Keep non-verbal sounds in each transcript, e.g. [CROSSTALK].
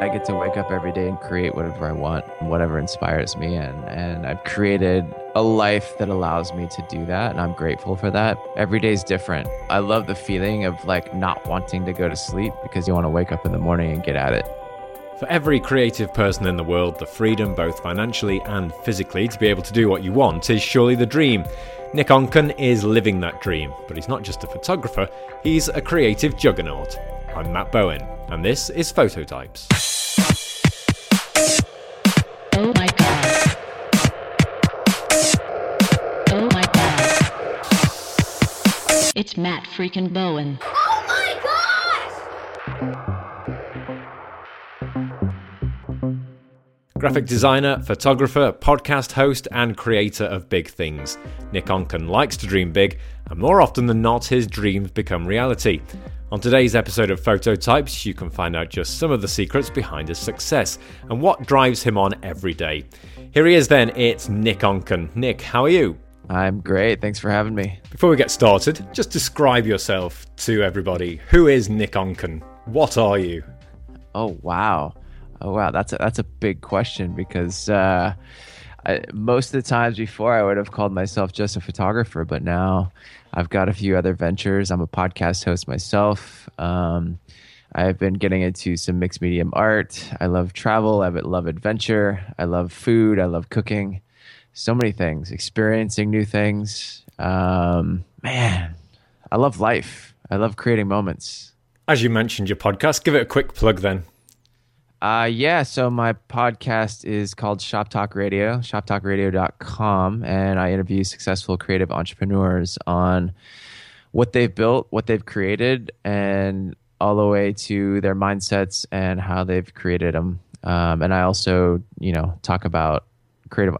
I get to wake up every day and create whatever I want, whatever inspires me, and and I've created a life that allows me to do that, and I'm grateful for that. Every day is different. I love the feeling of like not wanting to go to sleep because you want to wake up in the morning and get at it. For every creative person in the world, the freedom, both financially and physically, to be able to do what you want is surely the dream. Nick Onken is living that dream, but he's not just a photographer, he's a creative juggernaut. I'm Matt Bowen, and this is Phototypes. Oh my god. Oh my god. It's Matt freaking Bowen. Oh my god! Graphic designer, photographer, podcast host, and creator of big things. Nick Onken likes to dream big, and more often than not, his dreams become reality. On today's episode of Phototypes, you can find out just some of the secrets behind his success and what drives him on every day. Here he is then, it's Nick Onken. Nick, how are you? I'm great. Thanks for having me. Before we get started, just describe yourself to everybody. Who is Nick Onken? What are you? Oh wow, oh wow. That's a, that's a big question because uh, I, most of the times before I would have called myself just a photographer, but now I've got a few other ventures. I'm a podcast host myself. Um, I've been getting into some mixed medium art. I love travel. I love adventure. I love food. I love cooking. So many things. Experiencing new things. Um, man, I love life. I love creating moments. As you mentioned your podcast, give it a quick plug then. Uh, yeah, so my podcast is called Shop Talk Radio, shoptalkradio.com, and I interview successful creative entrepreneurs on what they've built, what they've created, and all the way to their mindsets and how they've created them. Um, and I also, you know, talk about creative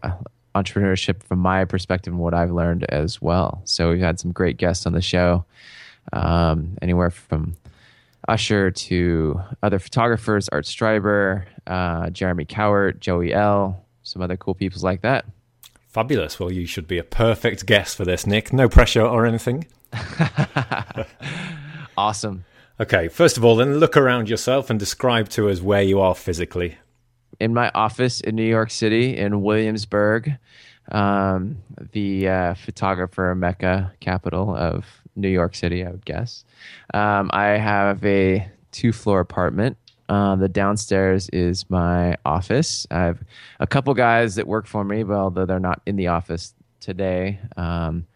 entrepreneurship from my perspective and what I've learned as well. So we've had some great guests on the show, um, anywhere from Usher to other photographers, Art Streiber, uh, Jeremy Cowart, Joey L, some other cool people like that. Fabulous. Well, you should be a perfect guest for this, Nick. No pressure or anything. [LAUGHS] Awesome. Okay, first of all, then look around yourself and describe to us where you are physically. In my office in New York City, in Williamsburg, um, the uh, photographer mecca capital of New York City, I would guess. Um, I have a two floor apartment. Uh, the downstairs is my office. I have a couple guys that work for me, but although they're not in the office today, um,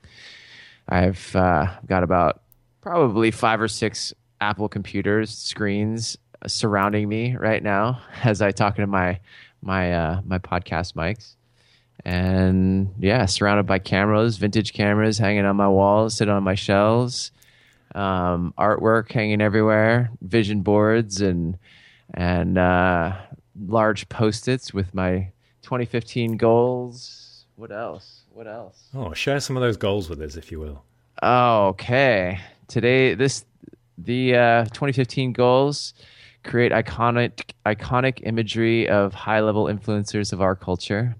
I've uh, got about probably five or six Apple computers screens surrounding me right now [LAUGHS] as I talk into my my uh, my podcast mics. And yeah, surrounded by cameras, vintage cameras hanging on my walls, sitting on my shelves, um, artwork hanging everywhere, vision boards, and and uh, large post-its with my 2015 goals. What else? What else? Oh, share some of those goals with us, if you will. Oh, okay. Today, this the uh, 2015 goals create iconic iconic imagery of high level influencers of our culture.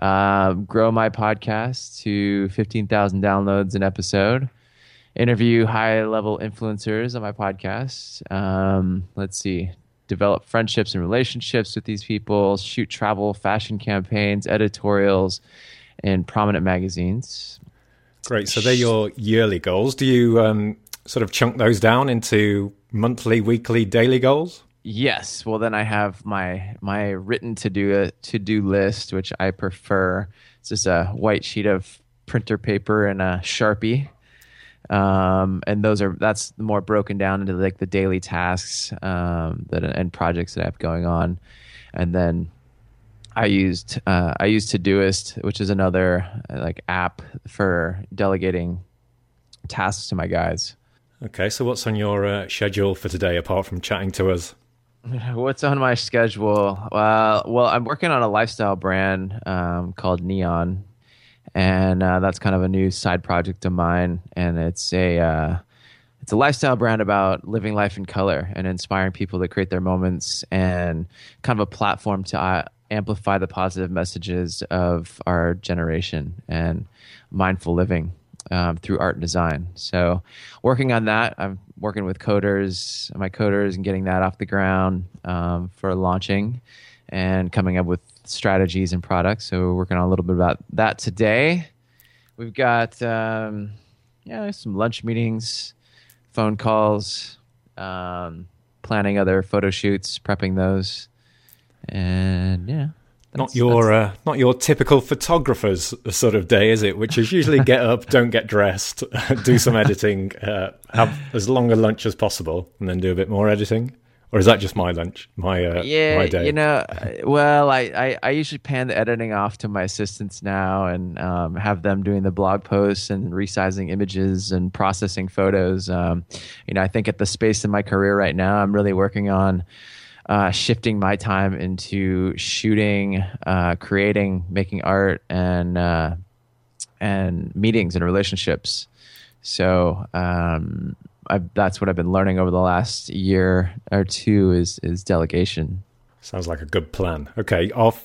Um, grow my podcast to 15,000 downloads an episode. Interview high level influencers on my podcast. Um, let's see. Develop friendships and relationships with these people. Shoot travel, fashion campaigns, editorials, in prominent magazines. Great. So they're your yearly goals. Do you um, sort of chunk those down into monthly, weekly, daily goals? Yes. Well, then I have my my written to do to do list, which I prefer. It's just a white sheet of printer paper and a sharpie, um, and those are that's more broken down into like the daily tasks um, that and projects that I have going on, and then I used uh, I used Todoist, which is another uh, like app for delegating tasks to my guys. Okay, so what's on your uh, schedule for today apart from chatting to us? [LAUGHS] What's on my schedule? Well, well, I'm working on a lifestyle brand um, called Neon, and uh, that's kind of a new side project of mine. And it's a uh, it's a lifestyle brand about living life in color and inspiring people to create their moments, and kind of a platform to uh, amplify the positive messages of our generation and mindful living um, through art and design. So, working on that, I'm working with coders, my coders, and getting that off the ground um, for launching and coming up with strategies and products. So, we're working on a little bit about that today. We've got um, yeah some lunch meetings, phone calls, um, planning other photo shoots, prepping those, and yeah not your uh, not your typical photographer's sort of day, is it? Which is usually get up, [LAUGHS] don't get dressed, [LAUGHS] do some editing, uh, have as long a lunch as possible, and then do a bit more editing. Or is that just my lunch, my uh, yeah? My day? You know, well, I, I, I usually pan the editing off to my assistants now, and um, have them doing the blog posts and resizing images and processing photos. Um, you know, I think at the space in my career right now, I'm really working on uh, shifting my time into shooting, uh, creating, making art, and uh, and meetings and relationships. So um, that's what I've been learning over the last year or two is is delegation. Sounds like a good plan. Okay, off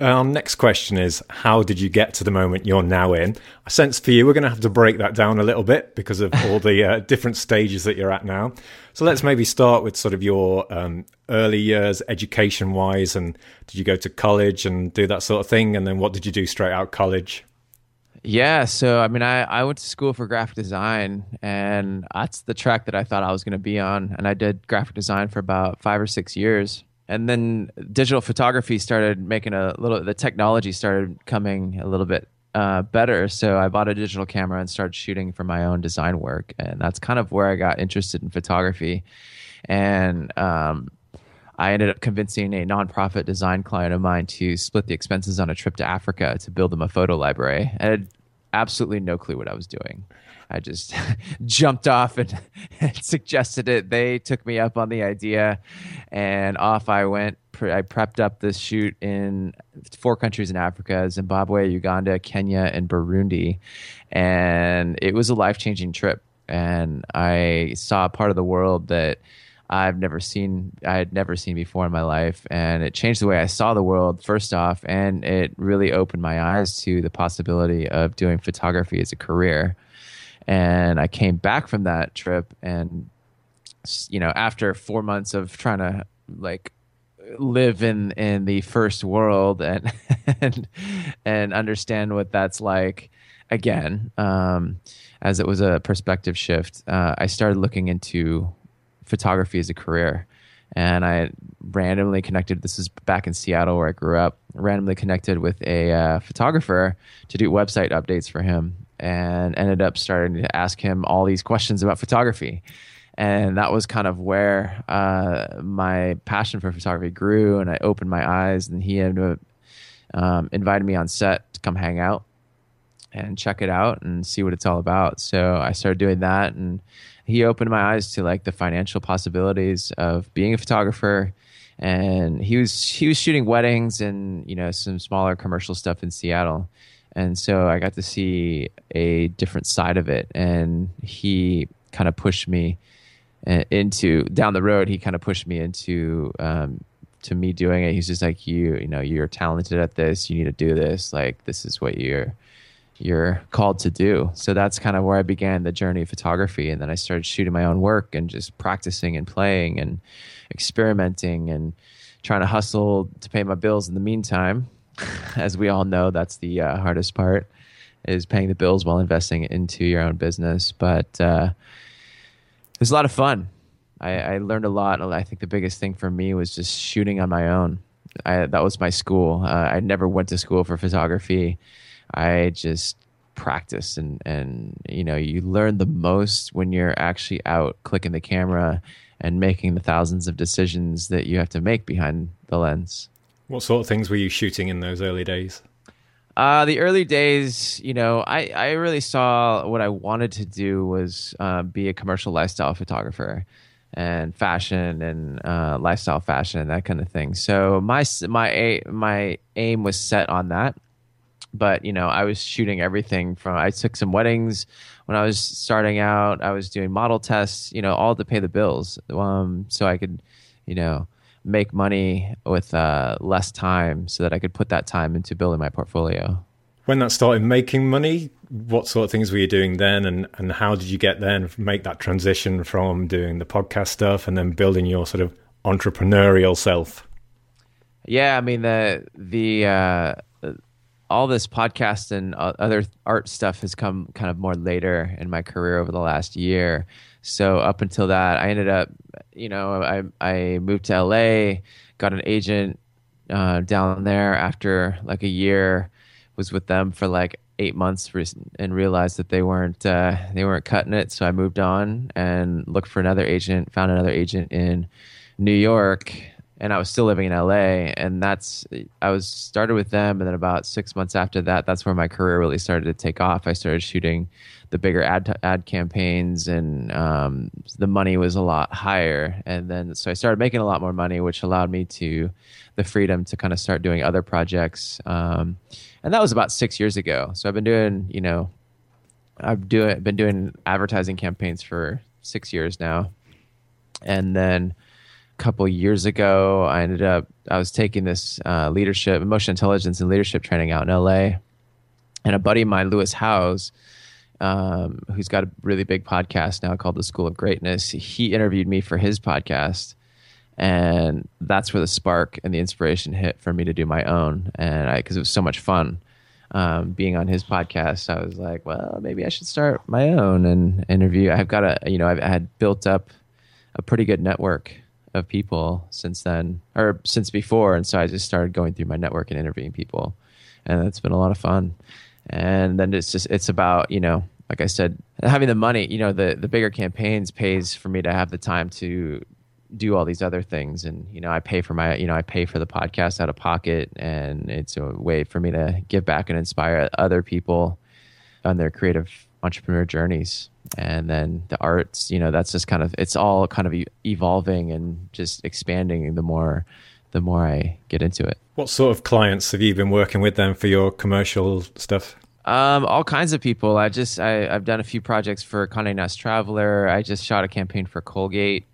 our next question is How did you get to the moment you're now in? I sense for you, we're going to have to break that down a little bit because of all the uh, different stages that you're at now. So let's maybe start with sort of your um, early years, education wise. And did you go to college and do that sort of thing? And then what did you do straight out of college? Yeah, so I mean, I, I went to school for graphic design, and that's the track that I thought I was going to be on. And I did graphic design for about five or six years and then digital photography started making a little the technology started coming a little bit uh, better. So i bought a digital camera and started shooting for my own design work. And that's kind of where i got interested in photography. And um, i ended up convincing a nonprofit design client of mine to split the expenses on a trip to africa to build them a photo library. I had absolutely no clue what i was doing I just [LAUGHS] jumped off and, [LAUGHS] suggested it. They took me up on the idea, and off I went. I prepped up this shoot in four countries in Africa Zimbabwe, Uganda, Kenya, and Burundi. And it was a life changing trip. And I saw a part of the world that I've never seen, I had never seen before in my life. And it changed the way I saw the world, first off. And it really opened my eyes to the possibility of doing photography as a career. And I came back from that trip and you know, after four months of trying to like live in in the first world and [LAUGHS] and and understand what that's like again um, as it was a perspective shift uh, i started looking into photography as a career. And i randomly connected this is back in seattle where i grew up randomly connected with a uh, photographer to do website updates for him and ended up starting to ask him all these questions about photography. And that was kind of where uh, my passion for photography grew and i opened my eyes and he ended up um, invited me on set to come hang out and check it out and see what it's all about. So i started doing that and he opened my eyes to like the financial possibilities of being a photographer. And he was he was shooting weddings and you know some smaller commercial stuff in seattle and so i got to see a different side of it. And he kind of pushed me into down the road he kind of pushed me into um, to me doing it. He's just like you you know you're talented at this. You need to do this. Like this is what you're you're called to do. So that's kind of where i began the journey of photography. And then i started shooting my own work and just practicing and playing and experimenting and trying to hustle to pay my bills in the meantime [LAUGHS] as we all know that's the uh, hardest part is paying the bills while investing into your own business but uh, a lot of fun. I, I, learned a lot. I think the biggest thing for me was just shooting on my own. I, that was my school. Uh, I never went to school for photography. I just practiced and and you know you learn the most when you're actually out clicking the camera and making the thousands of decisions that you have to make behind the lens. What sort of things were you shooting in those early days? Uh, the early days, you know, I, I really saw what I wanted to do was uh, be a commercial lifestyle photographer and fashion and uh, lifestyle fashion and that kind of thing. So my my my aim was set on that. But you know, I was shooting everything from. I took some weddings when I was starting out. I was doing model tests, you know, all to pay the bills, um, so I could, you know, make money with uh, less time so that I could put that time into building my portfolio. When that started making money, what sort of things were you doing then and, and how did you get there and make that transition from doing the podcast stuff and then building your sort of entrepreneurial self? Yeah, I mean the the uh, all this podcast and other art stuff has come kind of more later in my career over the last year. So up until that, I ended up, you know, I I moved to LA, got an agent uh, down there after like a year, was with them for like eight months and realized that they weren't uh, they weren't cutting it. So I moved on and looked for another agent, found another agent in New York, and I was still living in LA. And that's I was started with them, and then about six months after that, that's where my career really started to take off. I started shooting the bigger ad ad campaigns, and um, the money was a lot higher. And then so I started making a lot more money, which allowed me to the freedom to kind of start doing other projects. Um, and that was about six years ago. So I've been doing, you know, I've doing been doing advertising campaigns for six years now, and then couple years ago, I ended up I was taking this uh, leadership, emotional intelligence, and leadership training out in LA, and a buddy of mine, Lewis Howes, um, who's got a really big podcast now called The School of Greatness. He interviewed me for his podcast, and that's where the spark and the inspiration hit for me to do my own. And I, because it was so much fun um, being on his podcast, I was like, well, maybe I should start my own and interview. I've got a, you know, I've I had built up a pretty good network of people since then, or since before, and so I just started going through my network and interviewing people, and it's been a lot of fun. And then it's just it's about you know like i said having the money you know the the bigger campaigns pays for me to have the time to do all these other things. And you know i pay for my you know i pay for the podcast out of pocket. And it's a way for me to give back and inspire other people on their creative entrepreneur journeys and then the arts you know that's just kind of it's all kind of evolving and just expanding the more the more I get into it. What sort of clients have you been working with then for your commercial stuff? Um, all kinds of people. I just I, have done a few projects for Condé Nast Traveler. I just shot a campaign for Colgate.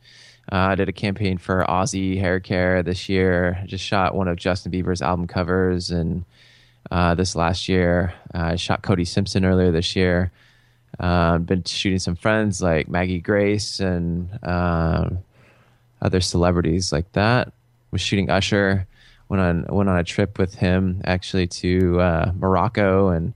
Uh, I did a campaign for Aussie Hair Care this year. I just shot one of Justin Bieber's album covers, and uh, this last year uh, I shot Cody Simpson earlier this year. Uh, been shooting some friends like Maggie Grace and uh, other celebrities like that was shooting Usher. Went on went on a trip with him actually to uh, Morocco and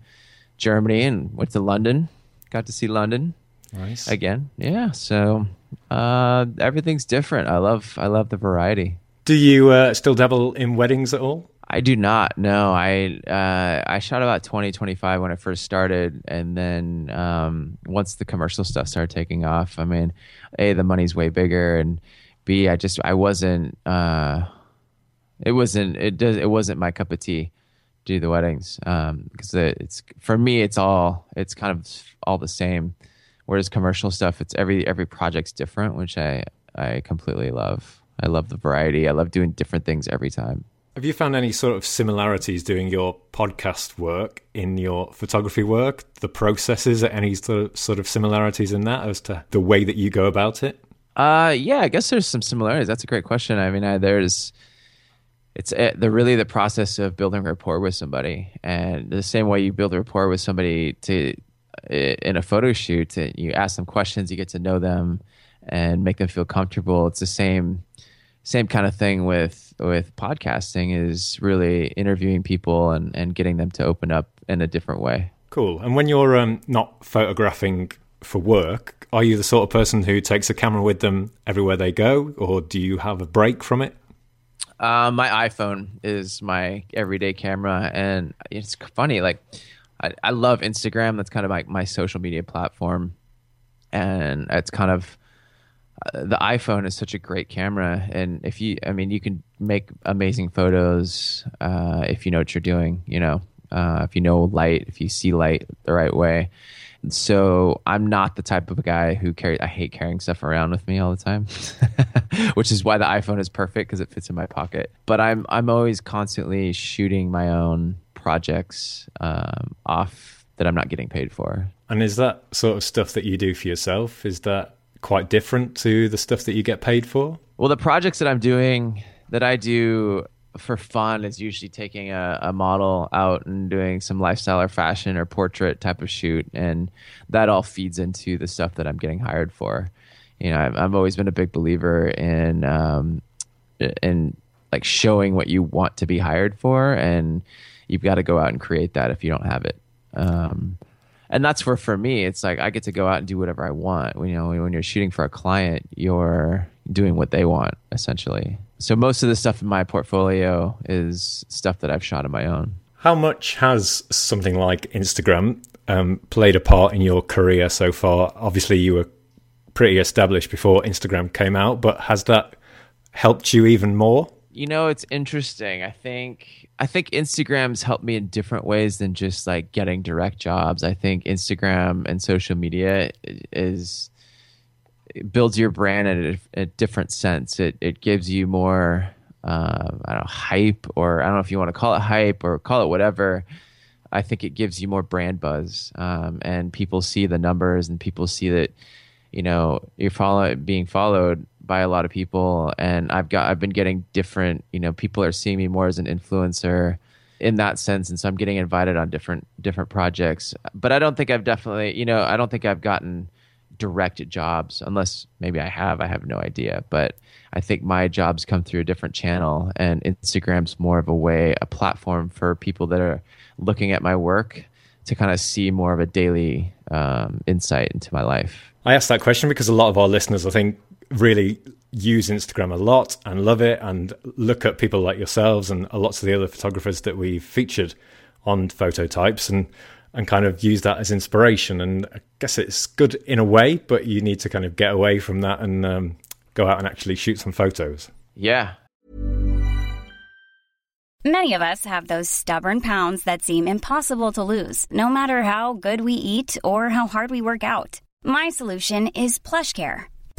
Germany, and went to London. Got to see London. Nice again. Yeah. So uh, everything's different. I love I love the variety. Do you uh, still dabble in weddings at all? I do not. No, I uh, I shot about 20, 25 when I first started, and then um, once the commercial stuff started taking off, I mean, a the money's way bigger, and B, I just I wasn't. Uh, it wasn't. It does. It wasn't my cup of tea. To do the weddings because um, it's for me. It's all. It's kind of all the same. Whereas commercial stuff, it's every every project's different, which I I completely love. I love the variety. I love doing different things every time. Have you found any sort of similarities doing your podcast work in your photography work? The processes, any sort of, similarities in that as to the way that you go about it? Uh, yeah, I guess there's some similarities. That's a great question. I mean, I, there's it's it, the really the process of building rapport with somebody, and the same way you build rapport with somebody to eh, in a photo shoot, eh, you ask them questions, you get to know them, and make them feel comfortable. It's the same same kind of thing with with podcasting is really interviewing people and and getting them to open up in a different way. Cool. And when you're um, not photographing for work, are you the sort of person who takes a camera with them everywhere they go, or do you have a break from it? Uh, my iPhone is my everyday camera, and it's funny. Like, I, I love Instagram. That's kind of like my social media platform, and it's kind of the iPhone is such a great camera, and if you, I mean, you can make amazing photos uh, if you know what you're doing. You know, uh, if you know light, if you see light the right way. So I'm not the type of a guy who carry. I hate carrying stuff around with me all the time, [LAUGHS] which is why the iPhone is perfect because it fits in my pocket. But I'm I'm always constantly shooting my own projects um, off that I'm not getting paid for. And is that sort of stuff that you do for yourself? Is that quite different to the stuff that you get paid for? Well, the projects that I'm doing that I do for fun is usually taking a, a model out and doing some lifestyle or fashion or portrait type of shoot, and that all feeds into the stuff that I'm getting hired for. You know, I've, I've always been a big believer in um, in like showing what you want to be hired for, and you've got to go out and create that if you don't have it. Um, and that's where for me it's like i get to go out and do whatever i want. You know when you're shooting for a client you're doing what they want essentially. So most of the stuff in my portfolio is stuff that i've shot on my own. How much has something like instagram um, played a part in your career so far? Obviously you were pretty established before instagram came out but has that helped you even more you know it's interesting i think I think Instagram's helped me in different ways than just like getting direct jobs. I think Instagram and social media is builds your brand in a, a, different sense. It it gives you more uh, I don't know hype or I don't know if you want to call it hype or call it whatever. I think it gives you more brand buzz, um, and people see the numbers and people see that you know you're follow being followed by a lot of people and I've got I've been getting different, you know, people are seeing me more as an influencer in that sense and so I'm getting invited on different different projects. But I don't think I've definitely, you know, I don't think I've gotten direct jobs unless maybe I have, I have no idea, but I think my jobs come through a different channel and Instagram's more of a way, a platform for people that are looking at my work to kind of see more of a daily um, insight into my life. I asked that question because a lot of our listeners, I think, really use Instagram a lot and love it and look at people like yourselves and lots of the other photographers that we've featured on phototypes and and kind of use that as inspiration. And I guess it's good in a way but you need to kind of get away from that and um, go out and actually shoot some photos. Yeah. Many of us have those stubborn pounds that seem impossible to lose no matter how good we eat or how hard we work out. My solution is PlushCare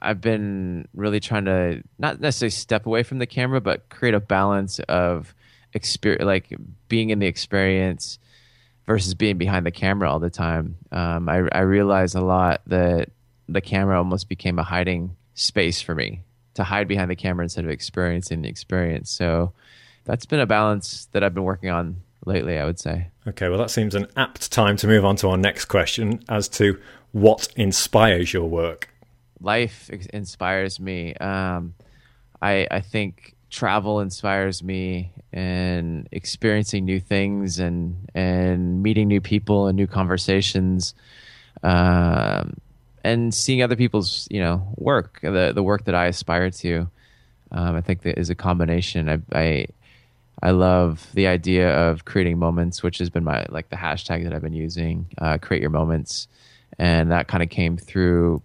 I've been really trying to not necessarily step away from the camera, but create a balance of experience, like being in the experience versus being behind the camera all the time. Um, I, I realized a lot that the camera almost became a hiding space for me to hide behind the camera instead of experiencing the experience. So that's been a balance that I've been working on lately, I would say. Okay, well, that seems an apt time to move on to our next question as to what inspires your work life inspires me. Um, I I think travel inspires me, and experiencing new things and and meeting new people and new conversations, um, and seeing other people's you know work, the the work that I aspire to. Um, I think that is a combination. I, I I love the idea of creating moments, which has been my like the hashtag that I've been using. Uh, create your moments, and that kind of came through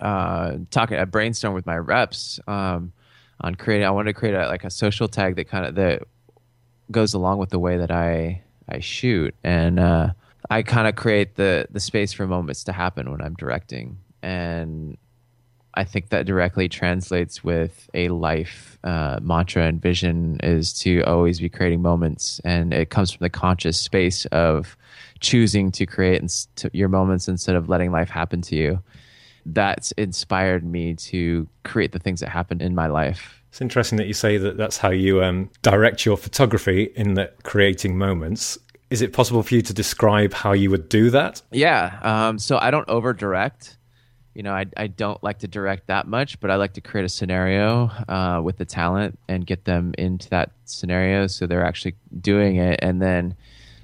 uh, talking a brainstorm with my reps um, on creating. I wanted to create a, like a social tag that kind of that goes along with the way that I I shoot, and uh, I kind of create the the space for moments to happen when I'm directing, and I think that directly translates with a life uh, mantra and vision is to always be creating moments, and it comes from the conscious space of choosing to create your moments instead of letting life happen to you. That's inspired me to create the things that happen in my life. It's interesting that you say that that's how you um, direct your photography in the creating moments. Is it possible for you to describe how you would do that? Yeah. Um, so I don't over direct. You know, I, I don't like to direct that much, but I like to create a scenario uh, with the talent and get them into that scenario so they're actually doing it. And then,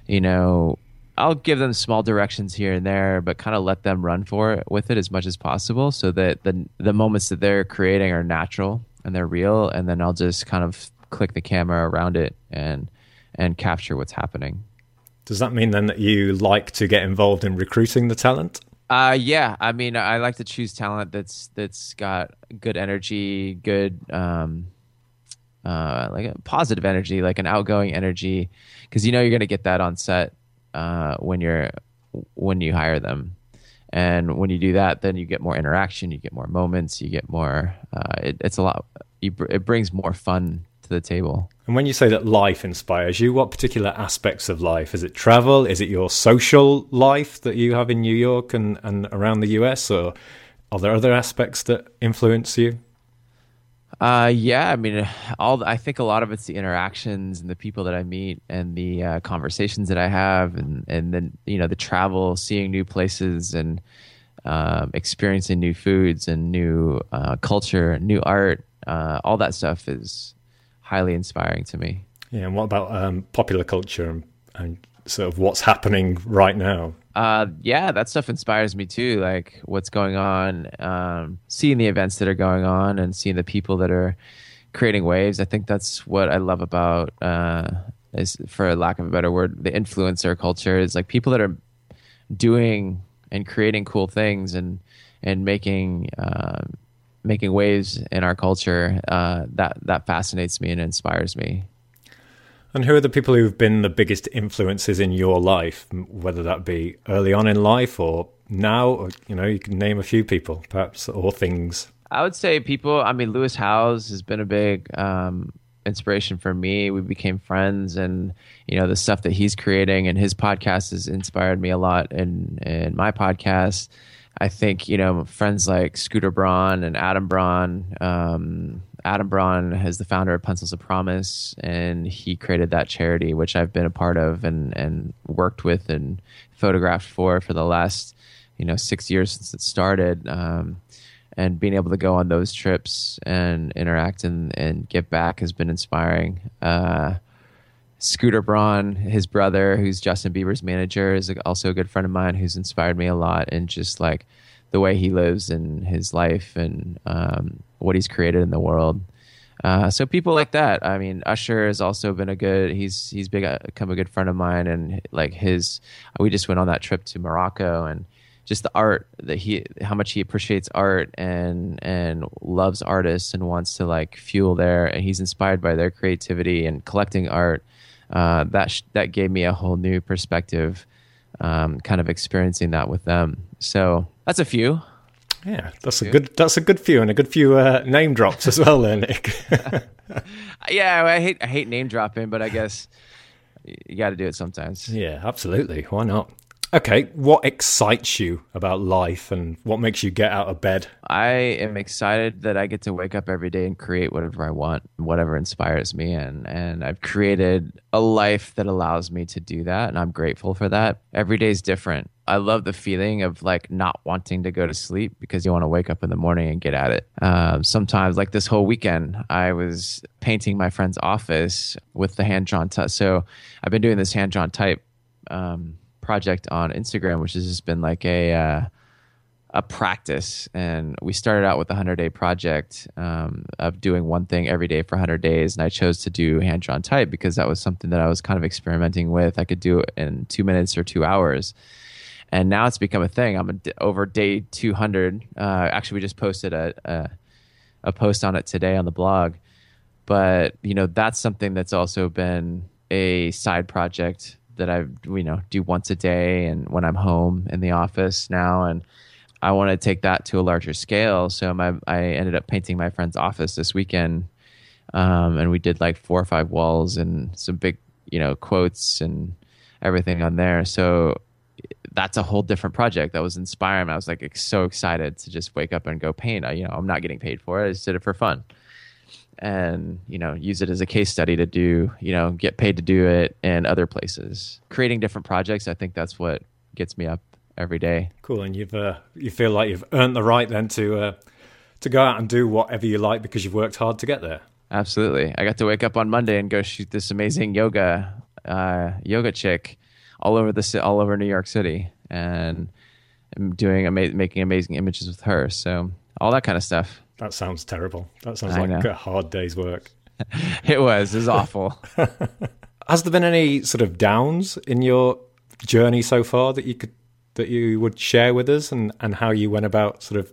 you know, I'll give them small directions here and there, but kind of let them run for it with it as much as possible, so that the the moments that they're creating are natural and they're real, and then I'll just kind of click the camera around it and and capture what's happening. Does that mean then that you like to get involved in recruiting the talent? Uh, yeah. I mean, I like to choose talent that's that's got good energy, good um, uh, like a positive energy, like an outgoing energy, because you know you're gonna get that on set uh, when you're when you hire them. And when you do that, then you get more interaction, you get more moments, you get more. Uh, it, it's a lot. You, it brings more fun to the table. And when you say that life inspires you, what particular aspects of life? Is it travel? Is it your social life that you have in New York and, and around the US? Or are there other aspects that influence you? Uh, yeah, I mean, [SIGHS] all I think a lot of it's the interactions and the people that I meet and the uh, conversations that I have, and and then you know the travel, seeing new places, and um, experiencing new foods and new uh, culture, new art. Uh, all that stuff is highly inspiring to me. Yeah, and what about um, popular culture and, and sort of what's happening right now? Uh, yeah, that stuff inspires me too. Like what's going on, um, seeing the events that are going on, and seeing the people that are creating waves. I think that's what I love about, uh, is for lack of a better word, the influencer culture. Is like people that are doing and creating cool things and and making uh, making waves in our culture. Uh, that that fascinates me and inspires me. And who are the people who've been the biggest influences in your life, whether that be early on in life or now? Or, you know, you can name a few people, perhaps, or things. I would say people. I mean, Lewis Howes has been a big um, inspiration for me. We became friends, and you know, the stuff that he's creating and his podcast has inspired me a lot. In in my podcast, I think you know friends like Scooter Braun and Adam Braun, um, Adam Braun is the founder of Pencils of Promise, and he created that charity, which I've been a part of and and worked with and photographed for for the last you know six years since it started. Um, and being able to go on those trips and interact and, and give back has been inspiring. Uh, Scooter Braun, his brother, who's Justin Bieber's manager, is also a good friend of mine who's inspired me a lot and just like the way he lives and his life and um, what he's created in the world. Uh, so people like that. I mean, Usher has also been a good. He's he's become a good friend of mine, and like his. We just went on that trip to Morocco, and just the art that he, how much he appreciates art and and loves artists and wants to like fuel their. And he's inspired by their creativity and collecting art. Uh, that sh- that gave me a whole new perspective, um, kind of experiencing that with them. So that's a few. Yeah, that's a good. That's a good few, and a good few uh, name drops as well, there, Nick. [LAUGHS] yeah, I hate I hate name dropping, but I guess you got to do it sometimes. Yeah, absolutely. Why not? Okay, what excites you about life and what makes you get out of bed? I am excited that I get to wake up every day and create whatever I want, whatever inspires me and and I've created a life that allows me to do that and I'm grateful for that. Every day is different. I love the feeling of like not wanting to go to sleep because you want to wake up in the morning and get at it. Um, sometimes, like this whole weekend, I was painting my friend's office with the hand drawn type. So I've been doing this hand drawn type um, project on Instagram, which has just been like a uh, a practice. And we started out with a hundred day project um, of doing one thing every day for hundred days, and I chose to do hand drawn type because that was something that I was kind of experimenting with. I could do it in two minutes or two hours. And now it's become a thing. I'm over day 200. Uh, actually, we just posted a, a a post on it today on the blog. But you know, that's something that's also been a side project that I you know do once a day and when I'm home in the office now and I want to take that to a larger scale. So my I ended up painting my friend's office this weekend, um, and we did like four or five walls and some big you know quotes and everything on there. So that's a whole different project that was inspiring. I was like so excited to just wake up and go paint. I, you know, I'm not getting paid for it. I just did it for fun and you know use it as a case study to do you know get paid to do it in other places. Creating different projects i think that's what gets me up every day. Cool, and you've uh, you feel like you've earned the right then to uh, to go out and do whatever you like because you've worked hard to get there. absolutely. I got to wake up on monday and go shoot this amazing yoga uh, yoga chick all over the all over new york city and doing ama- making amazing images with her. So all that kind of stuff That sounds terrible. That sounds I like know. a hard day's work. [LAUGHS] it was it was awful [LAUGHS] Has there been any sort of downs in your journey so far that you could that you would share with us, and and how you went about sort of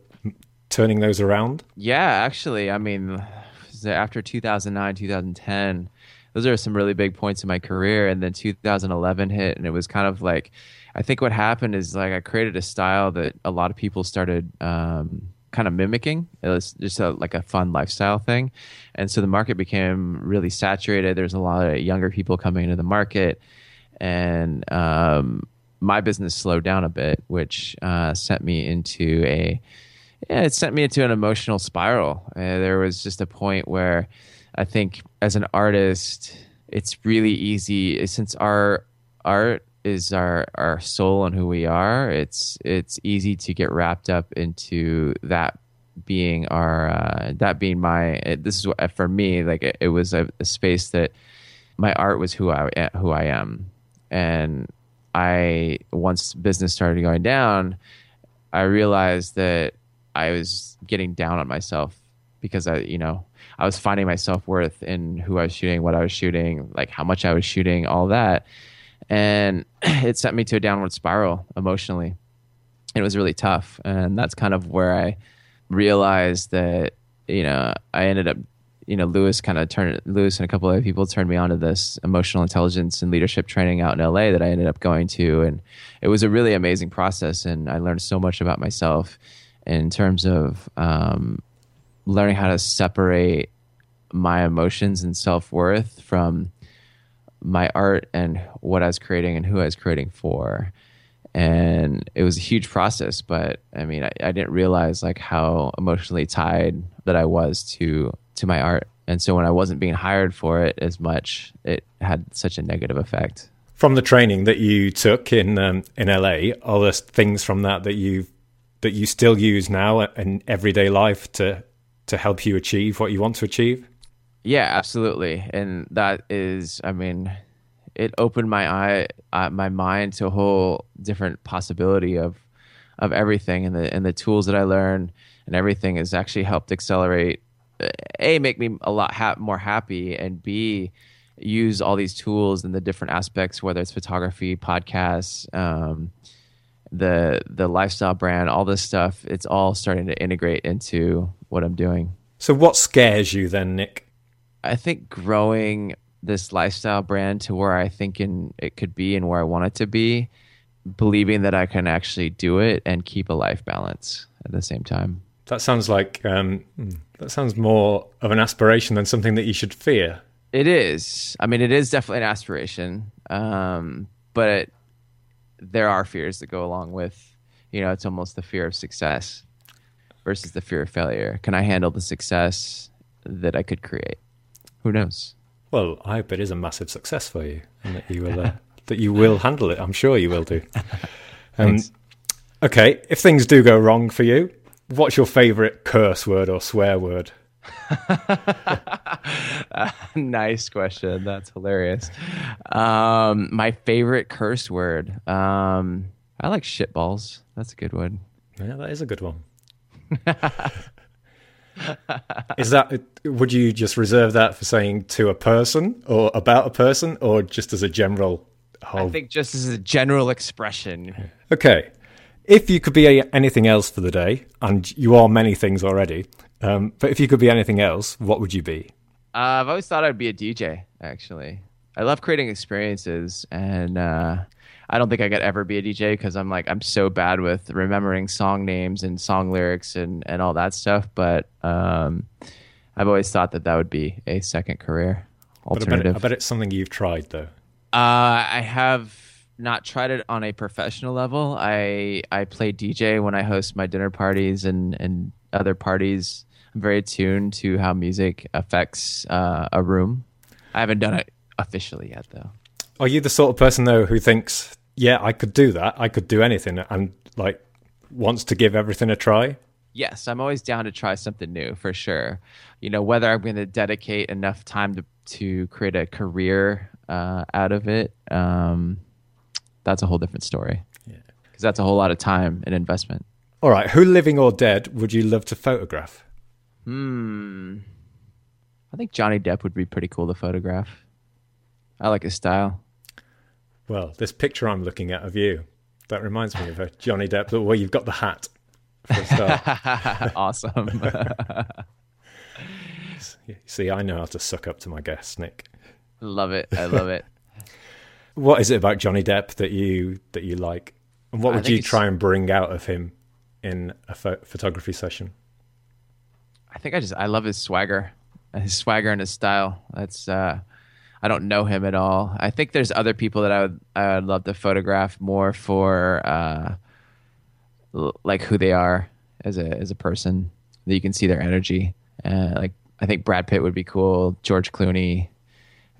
turning those around? Yeah, actually, I mean, after 2009, 2010, those are some really big points in my career. And then 2011 hit, and it was kind of like, I think what happened is like I created a style that a lot of people started um, kind of mimicking. It was just a, like a fun lifestyle thing, and so the market became really saturated. There's a lot of younger people coming into the market, and um, my business slowed down a bit, which uh, sent me into a yeah, it sent me into an emotional spiral. Uh, there was just a point where I think as an artist, it's really easy since our art is our our soul and who we are. It's it's easy to get wrapped up into that being our uh, that being my. It, this is what for me like it, it was a, a space that my art was who I who I am, and I once business started going down, I realized that I was getting down on myself because I, you know, I was finding my self worth in who I was shooting, what I was shooting, like how much I was shooting, all that, and [CLEARS THROAT] it sent me to a downward spiral emotionally. It was really tough, and that's kind of where I realized that you know I ended up you know Lewis kind of turned Lewis and a couple other people turned me on to this emotional intelligence and leadership training out in LA that I ended up going to. And it was a really amazing process. And I learned so much about myself in terms of um, learning how to separate my emotions and self-worth from my art and what I was creating and who I was creating for. And it was a huge process but i mean I, I didn't realize like how emotionally tied that i was to to my art. And so when i wasn't being hired for it as much it had such a negative effect. From the training that you took in um, in LA, are there things from that that you that you still use now in everyday life to to help you achieve what you want to achieve? Yeah absolutely. And that is i mean it opened my eye uh, my mind to a whole different possibility of of everything. And the and the tools that i learned and everything has actually helped accelerate uh, a make me a lot ha- more happy and b use all these tools and the different aspects whether it's photography podcasts um, the the lifestyle brand all this stuff it's all starting to integrate into what i'm doing. So, what scares you then, Nick? I think growing this lifestyle brand to where I think in, it could be and where I want it to be, believing that I can actually do it and keep a life balance at the same time. That sounds like um, that sounds more of an aspiration than something that you should fear. It is. I mean, it is definitely an aspiration, um, but it, there are fears that go along with. You know, it's almost the fear of success versus the fear of failure. Can I handle the success that I could create? Who knows? Well, I hope it is a massive success for you, and that you will uh, [LAUGHS] that you will handle it. I'm sure you will do. [LAUGHS] Um, okay, if things do go wrong for you, what's your favourite curse word or swear word? [LAUGHS] nice question. That's hilarious. Um, my favorite curse word. Um, I like shitballs. That's a good one. Yeah, that is a good one. Is that would you just reserve that for saying to a person or about a person or just as a general whole I think just as a general expression. Okay. If you could be anything else for the day, and you are many things already, um, but if you could be anything else, what would you be? Uh, I've always thought I'd be a DJ. Actually, I love creating experiences, and uh, I don't think I could ever be a DJ because I'm like I'm so bad with remembering song names and song lyrics and and all that stuff. But um, I've always thought that that would be a second career But I bet, alternative. it, I bet it's something you've tried though. Uh, I have not tried it on a professional level. I I play DJ when I host my dinner parties and and other parties. I'm very attuned to how music affects uh, a room. I haven't done it officially yet, though. Are you the sort of person though who thinks, yeah, I could do that, I could do anything, and like wants to give everything a try? Yes, I'm always down to try something new for sure. You know, whether I'm going to dedicate enough time to to create a career uh, out of it, um, that's a whole different story. Yeah, because that's a whole lot of time and investment. All right, who living or dead would you love to photograph? Hmm. I think Johnny Depp would be pretty cool to photograph. I like his style. Well, this picture I'm looking at of you, that reminds me of a Johnny Depp. Well, you've got the hat for a start. [LAUGHS] awesome. [LAUGHS] See, I know how to suck up to my guests, Nick. love it. I love it. [LAUGHS] What is it about Johnny Depp that you that you like, and what would you it's- try and bring out of him in a pho- photography session? I think I just I love his swagger, his swagger and his style. That's uh, I don't know him at all. I think there's other people that I would I would love to photograph more for uh, l- like who they are as a as a person that you can see their energy. Uh, like I think Brad Pitt would be cool. George Clooney.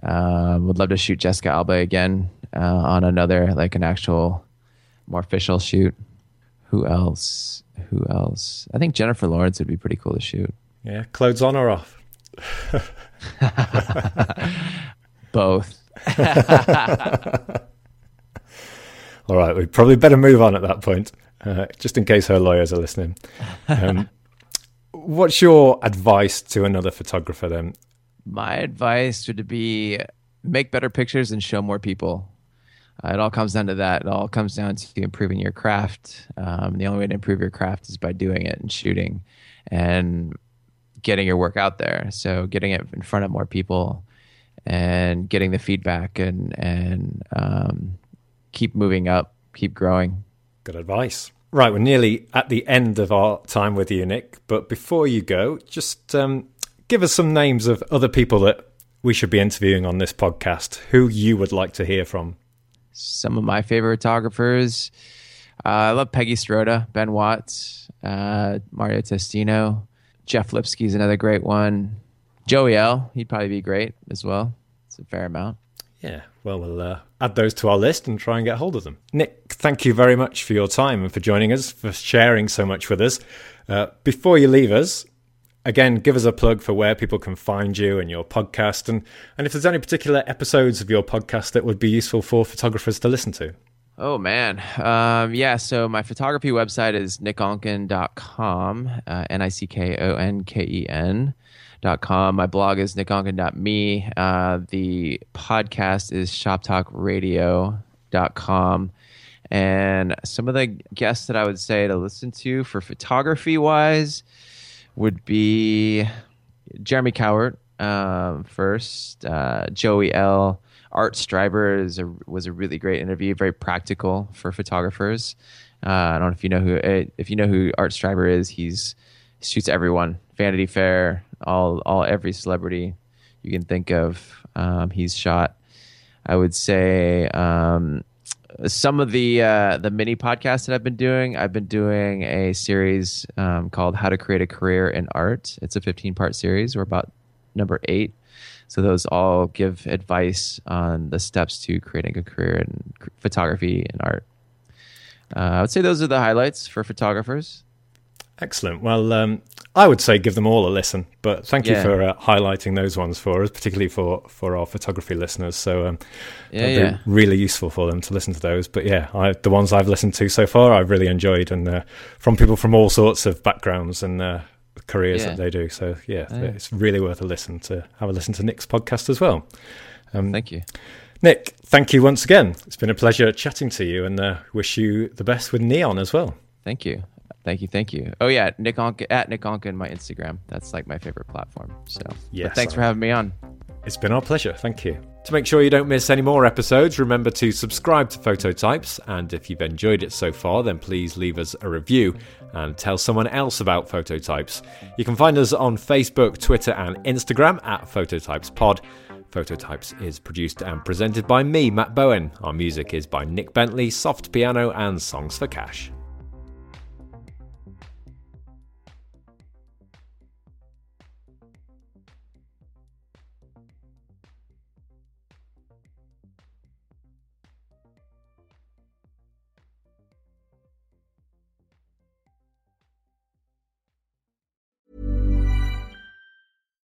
Um, would love to shoot Jessica Alba again uh, on another like an actual more official shoot. Who else? Who else? I think Jennifer Lawrence would be pretty cool to shoot. Yeah, clothes on or off? [LAUGHS] [LAUGHS] [LAUGHS] Both. [LAUGHS] All right, we probably better move on at that point, uh, just in case her lawyers are listening. Um, [LAUGHS] what's your advice to another photographer then? My advice would be make better pictures and show more people. Uh, it all comes down to that. It all comes down to improving your craft. Um, the only way to improve your craft is by doing it and shooting and getting your work out there. So getting it in front of more people and getting the feedback and and um, keep moving up, keep growing. Good advice. Right, we're nearly at the end of our time with you, Nick. But before you go, just um, give us some names of other people that we should be interviewing on this podcast who you would like to hear from. some of my favorite photographers. Uh, I love Peggy Sirota, Ben Watts, uh, Mario Testino, Jeff Lipsky is another great one. Joey L, he'd probably be great as well. It's a fair amount. Yeah, well, we'll uh, add those to our list and try and get hold of them. Nick, thank you very much for your time and for joining us, for sharing so much with us. Uh, before you leave us, again, give us a plug for where people can find you and your podcast, and, and if there's any particular episodes of your podcast that would be useful for photographers to listen to. Oh man. Um, yeah, so my photography website is nickonken.com, uh, N I C K O N K E N. Dot com. My blog is nickonken.me. Uh, the podcast is shoptalkradio.com. And some of the guests that I would say to listen to for photography wise would be Jeremy Cowart um, first, uh, Joey L. Art Streiber is a, was a really great interview, very practical for photographers. Uh, I don't know if you know who if you know who Art Streiber is. He's shoots everyone, Vanity Fair, all all every celebrity you can think of. Um, he's shot. I would say um, some of the uh, the mini podcasts that I've been doing. I've been doing a series um, called "How to Create a Career in Art." It's a 15 part series. We're about number eight. So those all give advice on the steps to creating a career in photography and art. Uh, I would say those are the highlights for photographers. Excellent. Well, um, I would say give them all a listen, but thank you Yeah. for uh, highlighting those ones for us, particularly for, for our photography listeners. So um, Yeah, yeah. be really useful for them to listen to those. But yeah, I, the ones I've listened to so far, I've really enjoyed, and uh, from people from all sorts of backgrounds and uh, careers that they do. So yeah, Oh, yeah. it's really worth a listen to have a listen to Nick's podcast as well. Thank you. Nick, thank you once again. It's been a pleasure chatting to you, and uh, wish you the best with Neon as well. Thank you. Thank you. Thank you. Oh yeah, Nick Onken at Nick Onken, my Instagram. That's like my favorite platform. So but thanks for having me on. It's been our pleasure, thank you. To make sure you don't miss any more episodes, remember to subscribe to Phototypes, and if you've enjoyed it so far, then please leave us a review and tell someone else about Phototypes. You can find us on Facebook, Twitter, and Instagram at Phototypes Pod. Phototypes is produced and presented by me, Matt Bowen. Our music is by Nick Bentley, Soft Piano, and Songs for Cash.